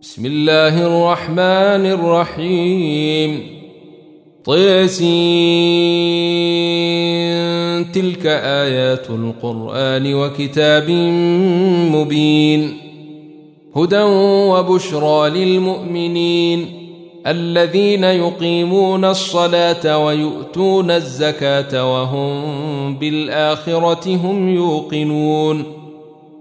بسم الله الرحمن الرحيم طيسين تلك آيات القرآن وكتاب مبين هدى وبشرى للمؤمنين الذين يقيمون الصلاة ويؤتون الزكاة وهم بالآخرة هم يوقنون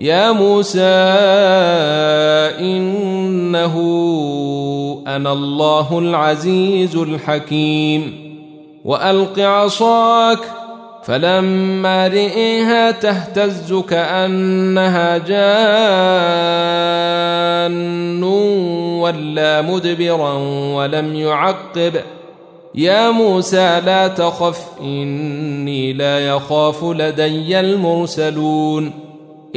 يا موسى إنه أنا الله العزيز الحكيم. وألق عصاك فلما رئيها تهتز كأنها جان. ولا مدبرا ولم يعقب. يا موسى لا تخف إني لا يخاف لدي المرسلون.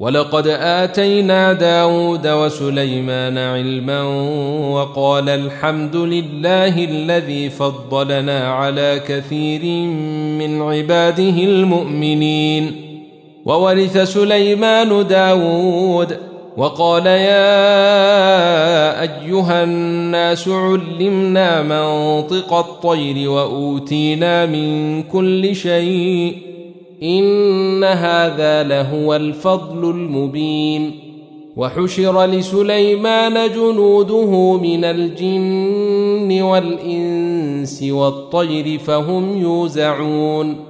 ولقد آتينا داود وسليمان علما وقال الحمد لله الذي فضلنا على كثير من عباده المؤمنين. وورث سليمان داود وقال يا أيها الناس علمنا منطق الطير وأوتينا من كل شيء إن هذا لهو الفضل المبين. وحشر لسليمان جنوده من الجن والإنس والطير فهم يوزعون.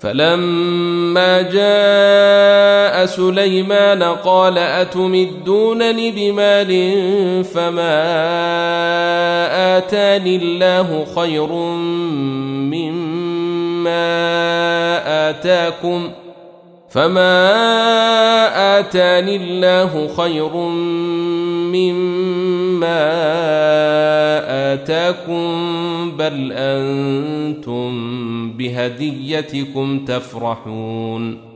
فلما جاء سليمان قال أتمدونني بمال فما آتاني الله خير مما آتاكم فما آتاني الله خير مما آتاكم بل أنتم بهديتكم تفرحون.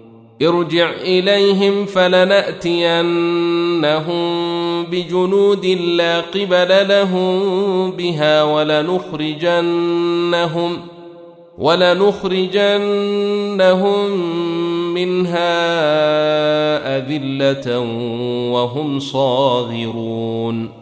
ارجع إليهم فلنأتينهم بجنود لا قبل لهم بها ولنخرجنهم ولنخرجنهم منها أذلة وهم صاغرون.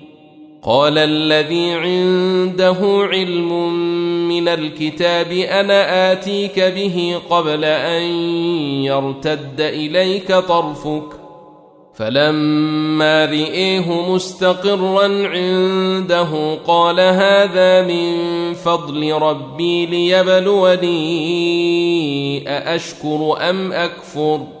قال الذي عنده علم من الكتاب أنا آتيك به قبل أن يرتد إليك طرفك. فلما رئيه مستقرا عنده قال هذا من فضل ربي ليبلوني أأشكر أم أكفر؟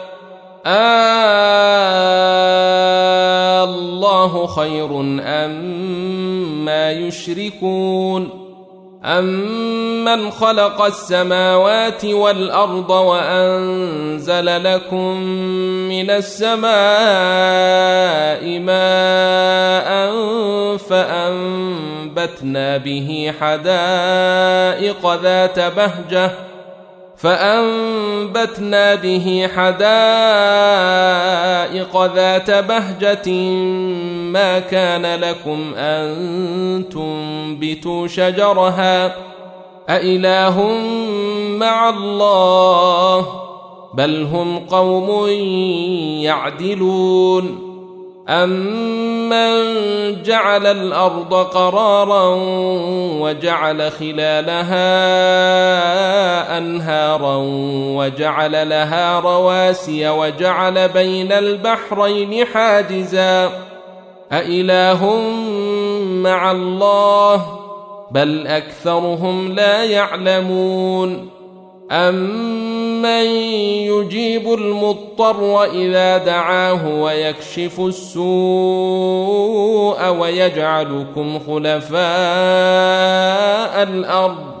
الله خير أما يشركون أمن خلق السماوات والأرض وأنزل لكم من السماء ماء فأنبتنا به حدائق ذات بهجة فأنبتنا به حدائق ذات بهجة ما كان لكم أن تنبتوا شجرها. أإله مع الله؟ بل هم قوم يعدلون. أمن جعل الأرض قرارا وجعل خلالها أنهارا وجعل لها رواسي وجعل بين البحرين حاجزا. أإله مع الله؟ بل أكثرهم لا يعلمون. أمن يجيب المضطر إذا دعاه ويكشف السوء ويجعلكم خلفاء الأرض؟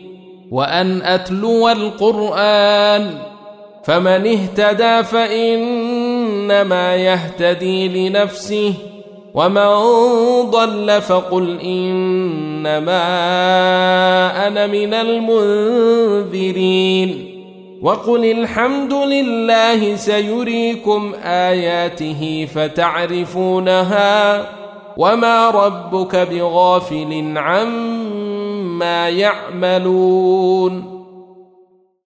وأن أتلو القرآن فمن اهتدى فإنما يهتدي لنفسه ومن ضل فقل إنما أنا من المنذرين وقل الحمد لله سيريكم آياته فتعرفونها وما ربك بغافل عما يعملون